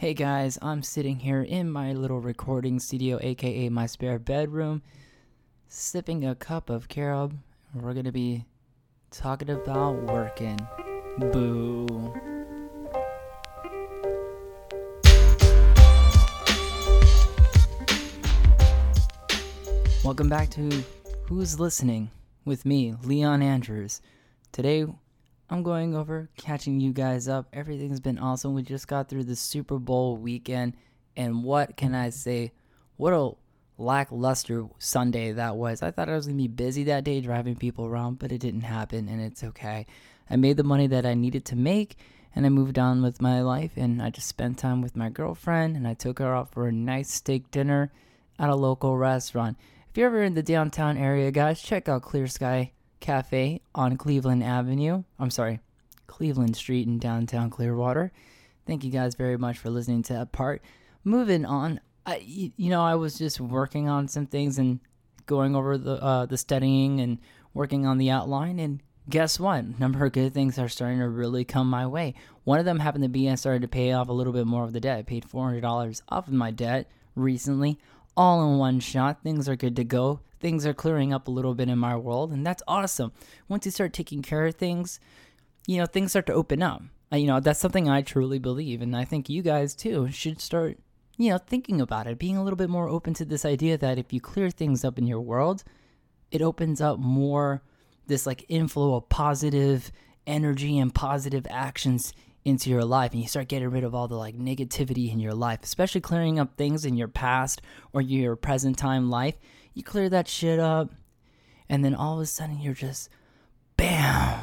Hey guys, I'm sitting here in my little recording studio, aka my spare bedroom, sipping a cup of carob. We're gonna be talking about working. Boo. Welcome back to Who's Listening with me, Leon Andrews. Today, I'm going over catching you guys up. Everything's been awesome. We just got through the Super Bowl weekend, and what can I say? What a lackluster Sunday that was. I thought I was going to be busy that day driving people around, but it didn't happen, and it's okay. I made the money that I needed to make, and I moved on with my life, and I just spent time with my girlfriend, and I took her out for a nice steak dinner at a local restaurant. If you're ever in the downtown area, guys, check out Clear Sky Cafe on Cleveland Avenue. I'm sorry, Cleveland Street in downtown Clearwater. Thank you guys very much for listening to that part. Moving on, I, you know, I was just working on some things and going over the uh, the studying and working on the outline. And guess what? Number of good things are starting to really come my way. One of them happened to be I started to pay off a little bit more of the debt. I paid four hundred dollars off of my debt recently all in one shot. Things are good to go. Things are clearing up a little bit in my world, and that's awesome. Once you start taking care of things, you know, things start to open up. You know, that's something I truly believe, and I think you guys too should start, you know, thinking about it, being a little bit more open to this idea that if you clear things up in your world, it opens up more this like inflow of positive energy and positive actions into your life and you start getting rid of all the like negativity in your life, especially clearing up things in your past or your present time life. You clear that shit up, and then all of a sudden you're just bam.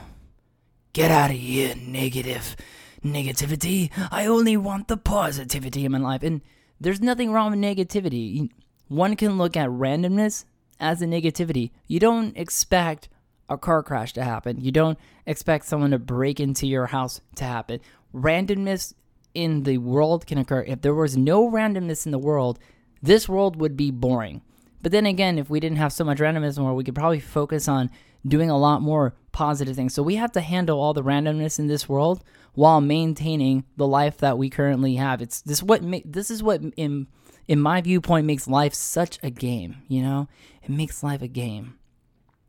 Get out of here, negative negativity. I only want the positivity in my life. And there's nothing wrong with negativity. One can look at randomness as a negativity. You don't expect a car crash to happen. You don't expect someone to break into your house to happen. Randomness in the world can occur. If there was no randomness in the world, this world would be boring. But then again, if we didn't have so much randomness more, we could probably focus on doing a lot more positive things. So we have to handle all the randomness in this world while maintaining the life that we currently have. It's this what ma- this is what in in my viewpoint makes life such a game, you know? It makes life a game.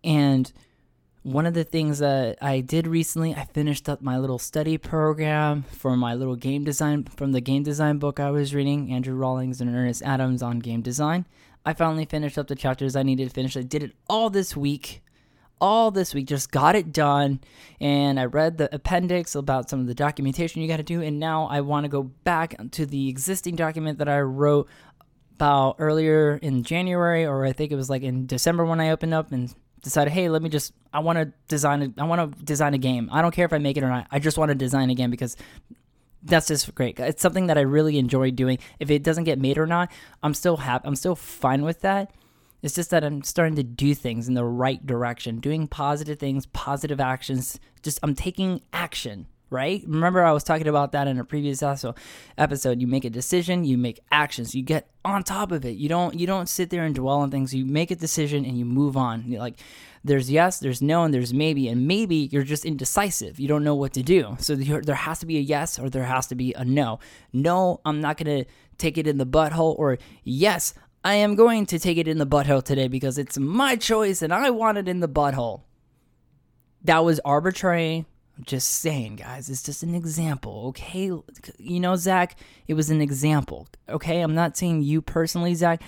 And one of the things that I did recently, I finished up my little study program for my little game design from the game design book I was reading, Andrew Rollings and Ernest Adams on game design. I finally finished up the chapters I needed to finish. I did it all this week. All this week, just got it done. And I read the appendix about some of the documentation you got to do. And now I want to go back to the existing document that I wrote about earlier in January, or I think it was like in December when I opened up and decided, hey, let me just I want to design a, I want to design a game. I don't care if I make it or not. I just want to design a game because that's just great. It's something that I really enjoy doing. If it doesn't get made or not, I'm still happy. I'm still fine with that. It's just that I'm starting to do things in the right direction, doing positive things, positive actions. Just I'm taking action right? Remember, I was talking about that in a previous episode. You make a decision, you make actions, you get on top of it. You don't you don't sit there and dwell on things. You make a decision and you move on. You're like there's yes, there's no, and there's maybe, and maybe you're just indecisive. You don't know what to do. So there has to be a yes or there has to be a no. No, I'm not gonna take it in the butthole, or yes, I am going to take it in the butthole today because it's my choice and I want it in the butthole. That was arbitrary just saying, guys, it's just an example, okay? You know, Zach, it was an example, okay? I'm not saying you personally, Zach,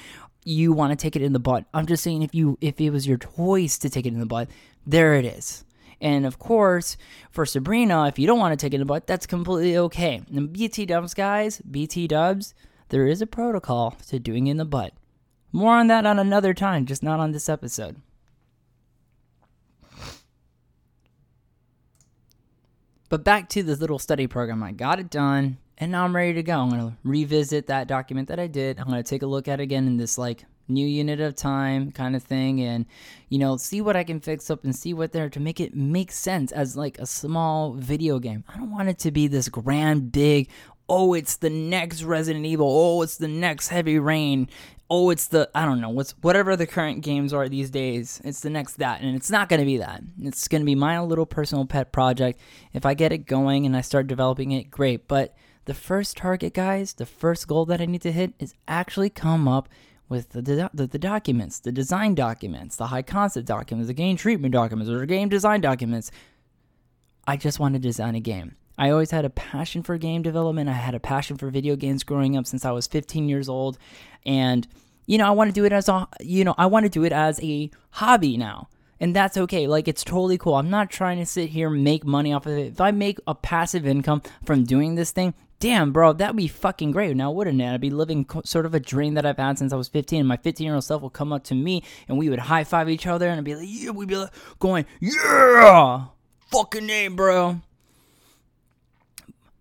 you want to take it in the butt. I'm just saying if you if it was your choice to take it in the butt, there it is. And of course, for Sabrina, if you don't want to take it in the butt, that's completely okay. And BT Dubs, guys, BT Dubs, there is a protocol to doing in the butt. More on that on another time, just not on this episode. But back to this little study program. I got it done and now I'm ready to go. I'm going to revisit that document that I did. I'm going to take a look at it again in this like new unit of time kind of thing and you know see what i can fix up and see what there to make it make sense as like a small video game i don't want it to be this grand big oh it's the next resident evil oh it's the next heavy rain oh, it's the I don't know what's whatever the current games are these days. It's the next that, and it's not going to be that. It's going to be my little personal pet project. If I get it going and I start developing it, great. But The first target, guys, the first goal that I need to hit is actually come up with the, the, the, documents, the design documents, the high concept documents, the game treatment documents, or game design documents. I just want to design a game. I always had a passion for game development. I had a passion for video games growing up since I was 15 years old. And, you know, I want to do it as a, you know, I want to do it as a hobby now. And that's okay. Like, it's totally cool. I'm not trying to sit here and make money off of it. If I make a passive income from doing this thing, damn, bro, that'd be fucking great. Now, wouldn't it? I'd be living sort of a dream that I've had since I was 15. And my 15 year old self will come up to me and we would high five each other and I'd be like, yeah, we'd be like going, yeah, fucking name, bro.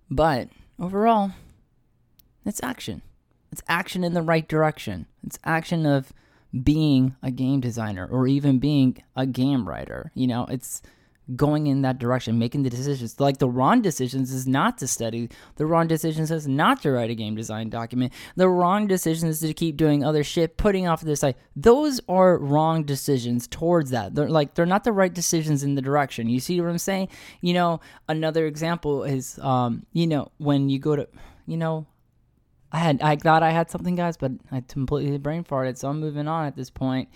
But overall, it's action. It's action in the right direction. It's action of being a game designer or even being a game writer. You know, it's going in that direction, making the decisions. Like the wrong decisions is not to study. The wrong decisions is not to write a game design document. The wrong decision is to keep doing other shit, putting off the side. Those are wrong decisions towards that. They're like they're not the right decisions in the direction. You see what I'm saying? You know, another example is um, you know, when you go to you know, I had I thought I had something guys, but I completely brain farted, so I'm moving on at this point.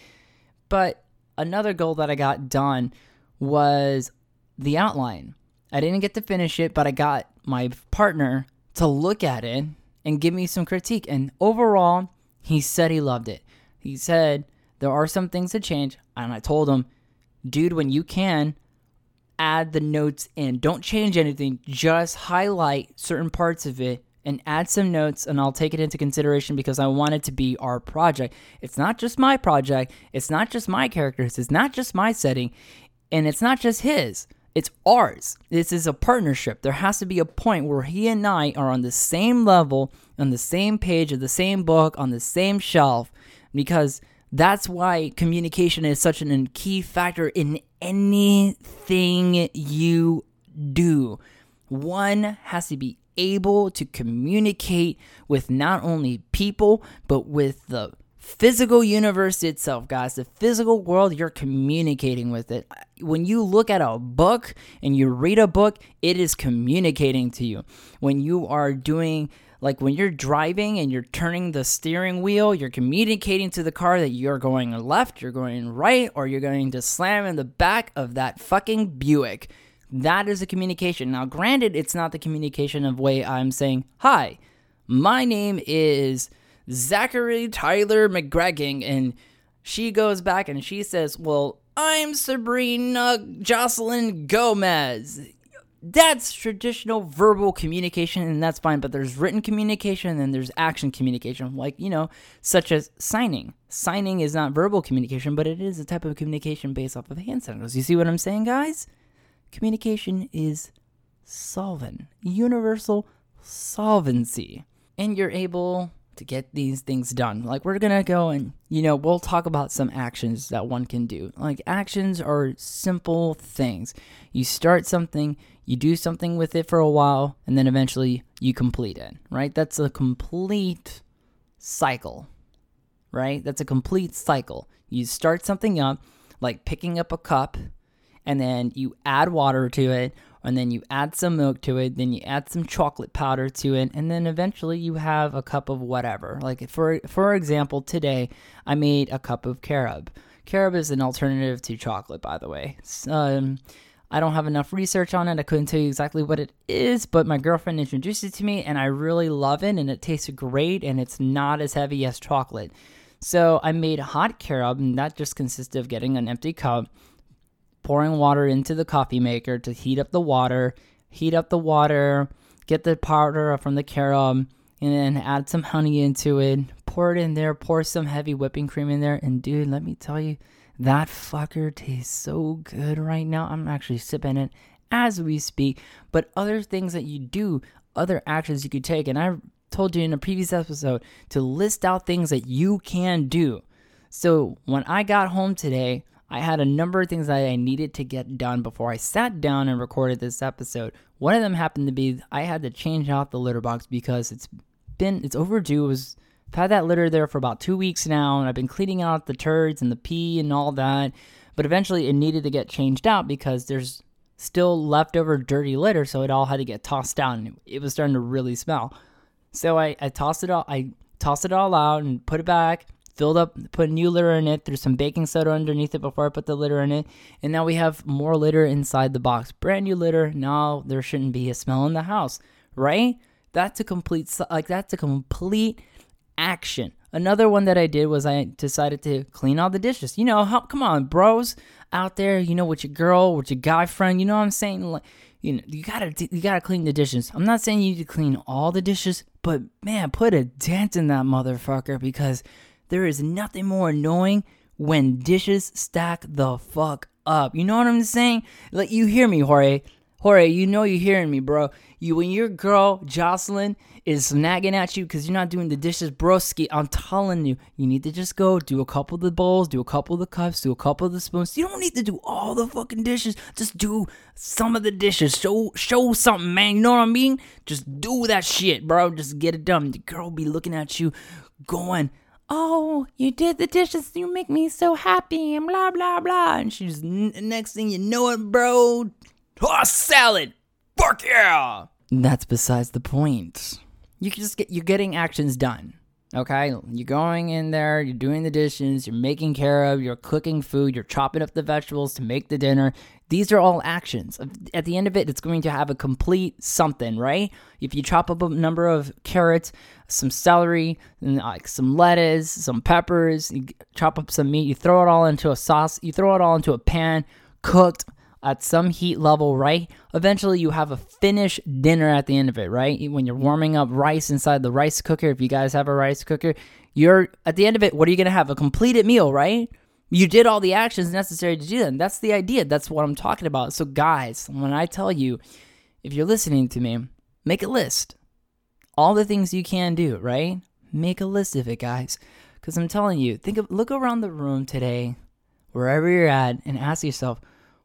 But another goal that I got done was the outline. I didn't get to finish it, but I got my partner to look at it and give me some critique. And overall, he said he loved it. He said there are some things to change. And I told him, dude, when you can, add the notes in. Don't change anything, just highlight certain parts of it and add some notes and I'll take it into consideration because I want it to be our project. It's not just my project, it's not just my characters, it's not just my setting. And it's not just his, it's ours. This is a partnership. There has to be a point where he and I are on the same level, on the same page of the same book, on the same shelf, because that's why communication is such a key factor in anything you do. One has to be able to communicate with not only people, but with the physical universe itself, guys, the physical world, you're communicating with it. When you look at a book and you read a book, it is communicating to you. When you are doing like when you're driving and you're turning the steering wheel, you're communicating to the car that you're going left, you're going right, or you're going to slam in the back of that fucking Buick. That is a communication. Now, granted, it's not the communication of way I'm saying, Hi, my name is Zachary Tyler McGregor, and she goes back and she says, Well, I'm Sabrina Jocelyn Gomez. That's traditional verbal communication, and that's fine, but there's written communication and there's action communication, like, you know, such as signing. Signing is not verbal communication, but it is a type of communication based off of hand signals. You see what I'm saying, guys? Communication is solvent, universal solvency. And you're able to get these things done. Like we're to go and you know, we'll talk about some actions that one can do. Like actions are simple things. You start something, you do something with it for a while, and then eventually you complete it, right? That's a complete cycle. Right? That's a complete cycle. You start something up like picking up a cup and then you add water to it and then you add some milk to it, then you add some chocolate powder to it, and then eventually you have a cup of whatever. Like for for example, today I made a cup of carob. Carob is an alternative to chocolate, by the way. Um, I don't have enough research on it. I couldn't tell you exactly what it is, but my girlfriend introduced it to me, and I really love it, and it tastes great, and it's not as heavy as chocolate. So I made hot carob, and that just consisted of getting an empty cup pouring water into the coffee maker to heat up the water, heat up the water, get the powder from the carob, and then add some honey into it, pour it in there, pour some heavy whipping cream in there, and dude, let me tell you, that fucker tastes so good right now. I'm actually sipping it as we speak. But other things that you do, other actions you could take, and I told you in a previous episode to list out things that you can do. So when I got home today, I had a number of things that I needed to get done before I sat down and recorded this episode. One of them happened to be I had to change out the litter box because it's been it's overdue. It was I've had that litter there for about two weeks now, and I've been cleaning out the turds and the pee and all that. But eventually, it needed to get changed out because there's still leftover dirty litter, so it all had to get tossed out, and it was starting to really smell. So I, I tossed it all. I tossed it all out and put it back. Filled up, put new litter in it. Threw some baking soda underneath it before I put the litter in it, and now we have more litter inside the box. Brand new litter. Now there shouldn't be a smell in the house, right? That's a complete like that's a complete action. Another one that I did was I decided to clean all the dishes. You know, how, come on, bros out there, you know, with your girl, with your guy friend, you know what I'm saying? Like, you know, you gotta you gotta clean the dishes. I'm not saying you need to clean all the dishes, but man, put a dent in that motherfucker because there is nothing more annoying when dishes stack the fuck up. You know what I'm saying? Like you hear me, Jorge. Jorge, you know you're hearing me, bro. You when your girl Jocelyn is nagging at you because you're not doing the dishes, broski. I'm telling you, you need to just go do a couple of the bowls, do a couple of the cups, do a couple of the spoons. You don't need to do all the fucking dishes. Just do some of the dishes. Show show something, man. You know what I mean? Just do that shit, bro. Just get it done. The girl be looking at you, going. Oh, you did the dishes. You make me so happy, and blah blah blah. And she's next thing you know it, bro. Toss salad. Fuck yeah. That's besides the point. You can just get you're getting actions done. Okay, you're going in there, you're doing the dishes, you're making care of, you're cooking food, you're chopping up the vegetables to make the dinner. These are all actions. At the end of it, it's going to have a complete something, right? If you chop up a number of carrots, some celery, like some lettuce, some peppers, you chop up some meat, you throw it all into a sauce, you throw it all into a pan, cooked at some heat level, right? Eventually, you have a finished dinner at the end of it, right? When you're warming up rice inside the rice cooker, if you guys have a rice cooker, you're at the end of it, what are you to have? A completed meal, right? You did all the actions necessary to do that. that's the idea. That's what I'm talking about. So, guys, when I tell you, if you're listening to me, make a list. All the things you can do, right? Make a list of it, guys. Because I'm telling you, think of look around the room today, wherever you're at, and ask yourself,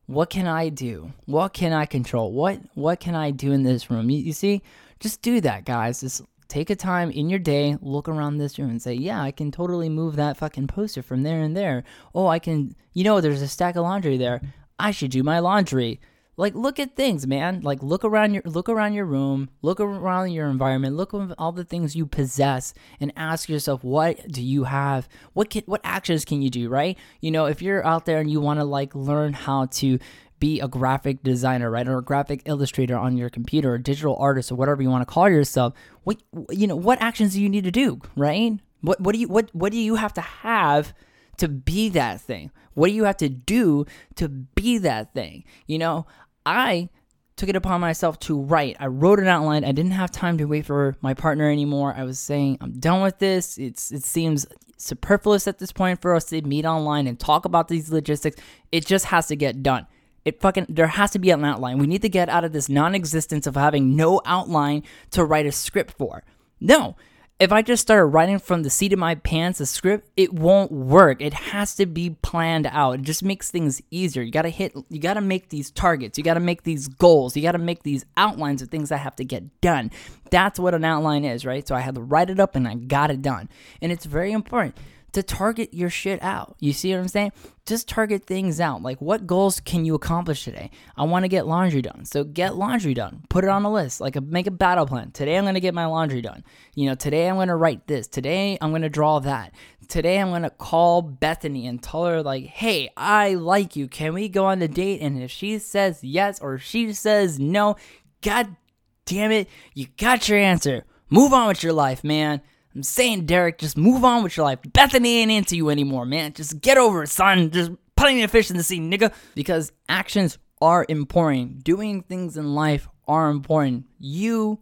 what can I do? What can I control? What what can I do in this room? You, you see, just do that, guys. Just take a time in your day, look around this room and say, "Yeah, I can totally move that fucking poster from there and there." Oh, I can, you know, there's a stack of laundry there. I should do my laundry. Like look at things, man. Like look around your look around your room, look around your environment, look at all the things you possess and ask yourself what do you have? What can what actions can you do, right? You know, if you're out there and you want to like learn how to be a graphic designer, right, or a graphic illustrator on your computer, or digital artist, or whatever you want to call yourself. What you know, what actions do you need to do, right? What what do you what what do you have to have to be that thing? What do you have to do to be that thing? You know, I took it upon myself to write. I wrote an outline. I didn't have time to wait for my partner anymore. I was saying, I'm done with this. It's it seems superfluous at this point for us to meet online and talk about these logistics. It just has to get done. It fucking there has to be an outline. We need to get out of this non-existence of having no outline to write a script for. No, if I just start writing from the seat of my pants a script, it won't work. It has to be planned out. It just makes things easier. You gotta hit, you gotta make these targets. You gotta make these goals. You gotta make these outlines of things that have to get done. That's what an outline is, right? So I had to write it up and I got it done. And it's very important to target your shit out. You see what I'm saying? Just target things out. Like, what goals can you accomplish today? I want to get laundry done. So, get laundry done. Put it on a list. Like, a, make a battle plan. Today, I'm going to get my laundry done. You know, today, I'm going to write this. Today, I'm going to draw that. Today, I'm going to call Bethany and tell her, like, hey, I like you. Can we go on a date? And if she says yes or she says no, God damn it, you got your answer. Move on with your life, man. I'm saying, Derek, just move on with your life. Bethany ain't into you anymore, man. Just get over it, son. Just putting a fish in the sea, nigga. Because actions are important. Doing things in life are important. You,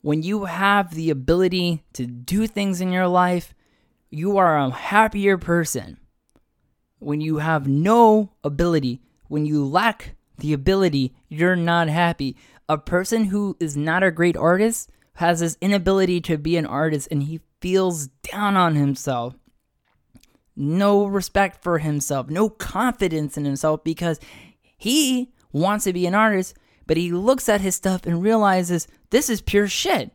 when you have the ability to do things in your life, you are a happier person. When you have no ability, when you lack the ability, you're not happy. A person who is not a great artist has this inability to be an artist and he feels down on himself. No respect for himself, no confidence in himself because he wants to be an artist, but he looks at his stuff and realizes this is pure shit.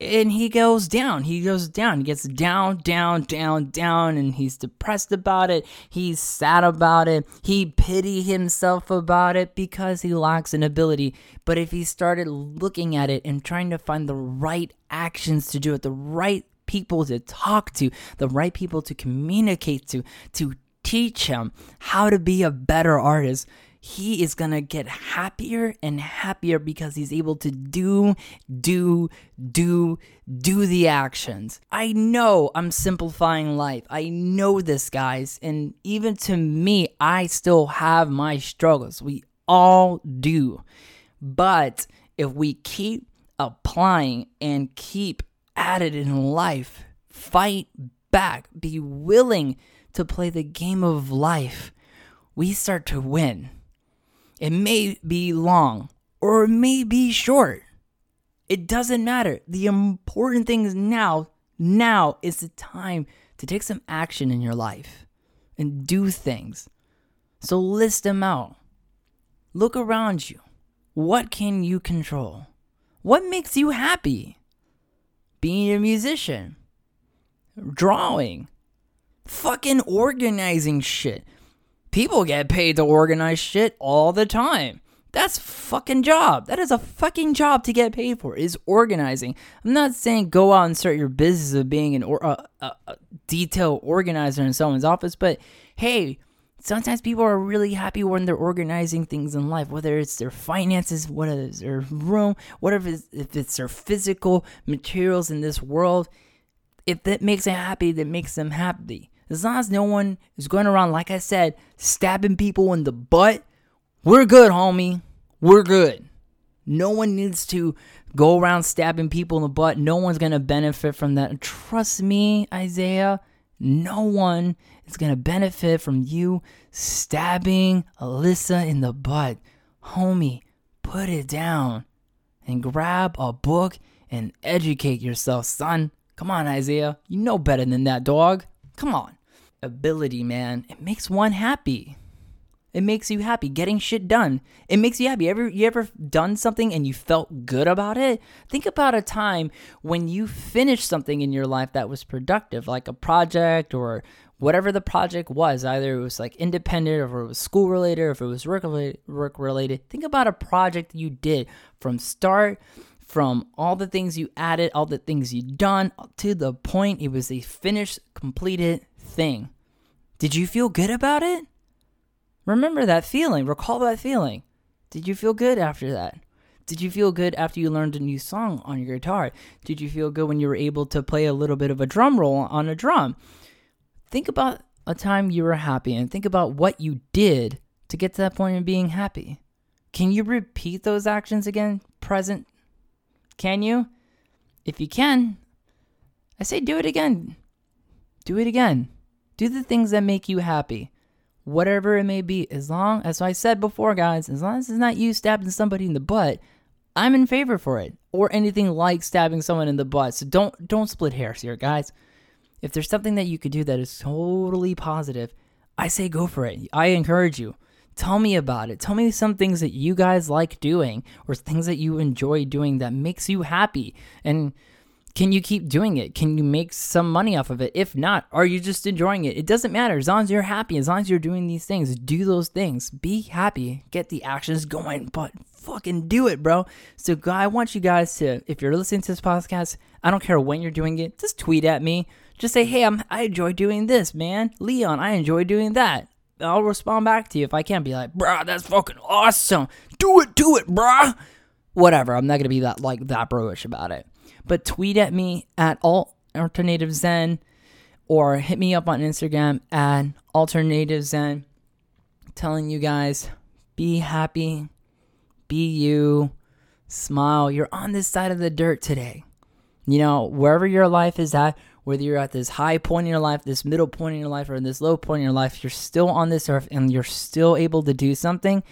And he goes down. He goes down. He gets down, down, down, down, and he's depressed about it. He's sad about it. He pity himself about it because he lacks an ability. But if he started looking at it and trying to find the right actions to do it, the right people to talk to, the right people to communicate to, to teach him how to be a better artist, he is gonna get happier and happier because he's able to do, do, do, do the actions. I know I'm simplifying life. I know this, guys. And even to me, I still have my struggles. We all do. But if we keep applying and keep at it in life, fight back, be willing to play the game of life, we start to win. It may be long or it may be short. It doesn't matter. The important thing is now, now is the time to take some action in your life and do things. So list them out. Look around you. What can you control? What makes you happy? Being a musician, drawing, fucking organizing shit. People get paid to organize shit all the time. That's fucking job. That is a fucking job to get paid for. Is organizing. I'm not saying go out and start your business of being an or, uh, a, a detail organizer in someone's office, but hey, sometimes people are really happy when they're organizing things in life, whether it's their finances, whether it's their room, whatever if it's their physical materials in this world. If that makes them happy, that makes them happy. As long as no one is going around, like I said, stabbing people in the butt, we're good, homie. We're good. No one needs to go around stabbing people in the butt. No one's going to benefit from that. Trust me, Isaiah. No one is going to benefit from you stabbing Alyssa in the butt. Homie, put it down and grab a book and educate yourself, son. Come on, Isaiah. You know better than that, dog. Come on. Ability, man. It makes one happy. It makes you happy getting shit done. It makes you happy. Ever you ever done something and you felt good about it? Think about a time when you finished something in your life that was productive, like a project or whatever the project was. Either it was like independent or it was school related or if it was work work related. Think about a project you did from start from all the things you added, all the things you done to the point it was a finished, completed thing. Did you feel good about it? Remember that feeling. Recall that feeling. Did you feel good after that? Did you feel good after you learned a new song on your guitar? Did you feel good when you were able to play a little bit of a drum roll on a drum? Think about a time you were happy and think about what you did to get to that point of being happy. Can you repeat those actions again, present? Can you? If you can, I say do it again. Do it again. Do the things that make you happy whatever it may be, as long as I said before, guys, as long as it's not you stabbing somebody in the butt, I'm in favor for it. Or anything like stabbing someone in the butt. So don't don't split hairs here, guys. If there's something that you could do that is totally positive, I say go for it. I encourage you. Tell me about it. Tell me some things that you guys like doing or things that you enjoy doing that makes you happy. And can you keep doing it? Can you make some money off of it? If not, are you just enjoying it? It doesn't matter. As long as you're happy, as long as you're doing these things, do those things. Be happy. Get the actions going, but fucking do it, bro. So, I want you guys to, if you're listening to this podcast, I don't care when you're doing it, just tweet at me. Just say, hey, I'm, I enjoy doing this, man. Leon, I enjoy doing that. I'll respond back to you if I can. Be like, bruh, that's fucking awesome. Do it, do it, bruh. Whatever. I'm not gonna be that like that broish about it but tweet at me at alternative zen or hit me up on Instagram at alternative zen telling you guys be happy, be you, smile. You're on this side of the dirt today. You know, wherever your life is at, whether you're at this high point in your life, this middle point in your life, or this low point in your life, you're still on this earth and you're still able to do something.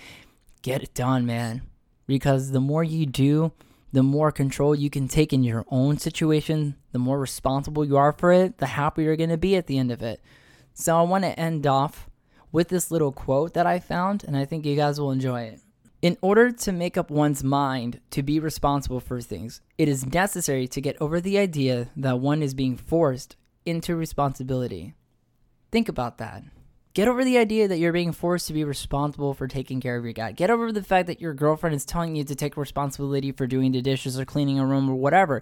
Get it done, man. Because the more you do, the more control you can take in your own situation, the more responsible you are for it, the happier you're going to be at the end of it. So I want to end off with this little quote that I found, and I think you guys will enjoy it. In order to make up one's mind to be responsible for things, it is necessary to get over the idea that one is being forced into responsibility. Think about that. Get over the idea that you're being forced to be responsible for taking care of your cat. Get over the fact that your girlfriend is telling you to take responsibility for doing the dishes or cleaning a room or whatever.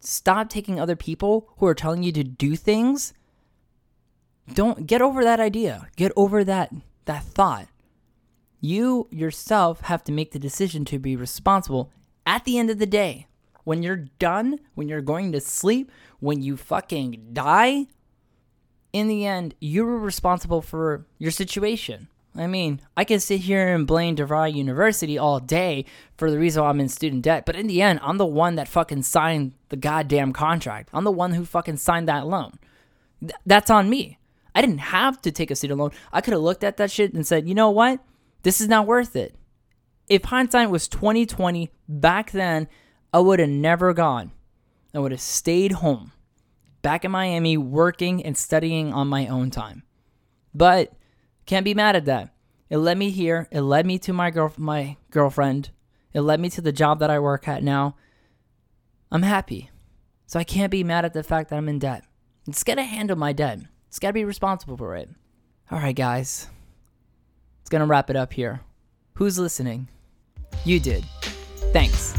Stop taking other people who are telling you to do things. Don't get over that idea. Get over that that thought. You yourself have to make the decision to be responsible at the end of the day. When you're done, when you're going to sleep, when you fucking die, in the end, you were responsible for your situation. I mean, I can sit here and blame DeVry University all day for the reason I'm in student debt, but in the end, I'm the one that fucking signed the goddamn contract. I'm the one who fucking signed that loan. Th- that's on me. I didn't have to take a student loan. I could have looked at that shit and said, you know what? This is not worth it. If hindsight was 2020 back then, I would have never gone. I would have stayed home, back in Miami, working and studying on my own time. But can't be mad at that. It led me here. It led me to my girl, my girlfriend. It led me to the job that I work at now. I'm happy, so I can't be mad at the fact that I'm in debt. It's gotta handle my debt. It's gotta be responsible for it. All right, guys. It's gonna wrap it up here. Who's listening? You did. Thanks.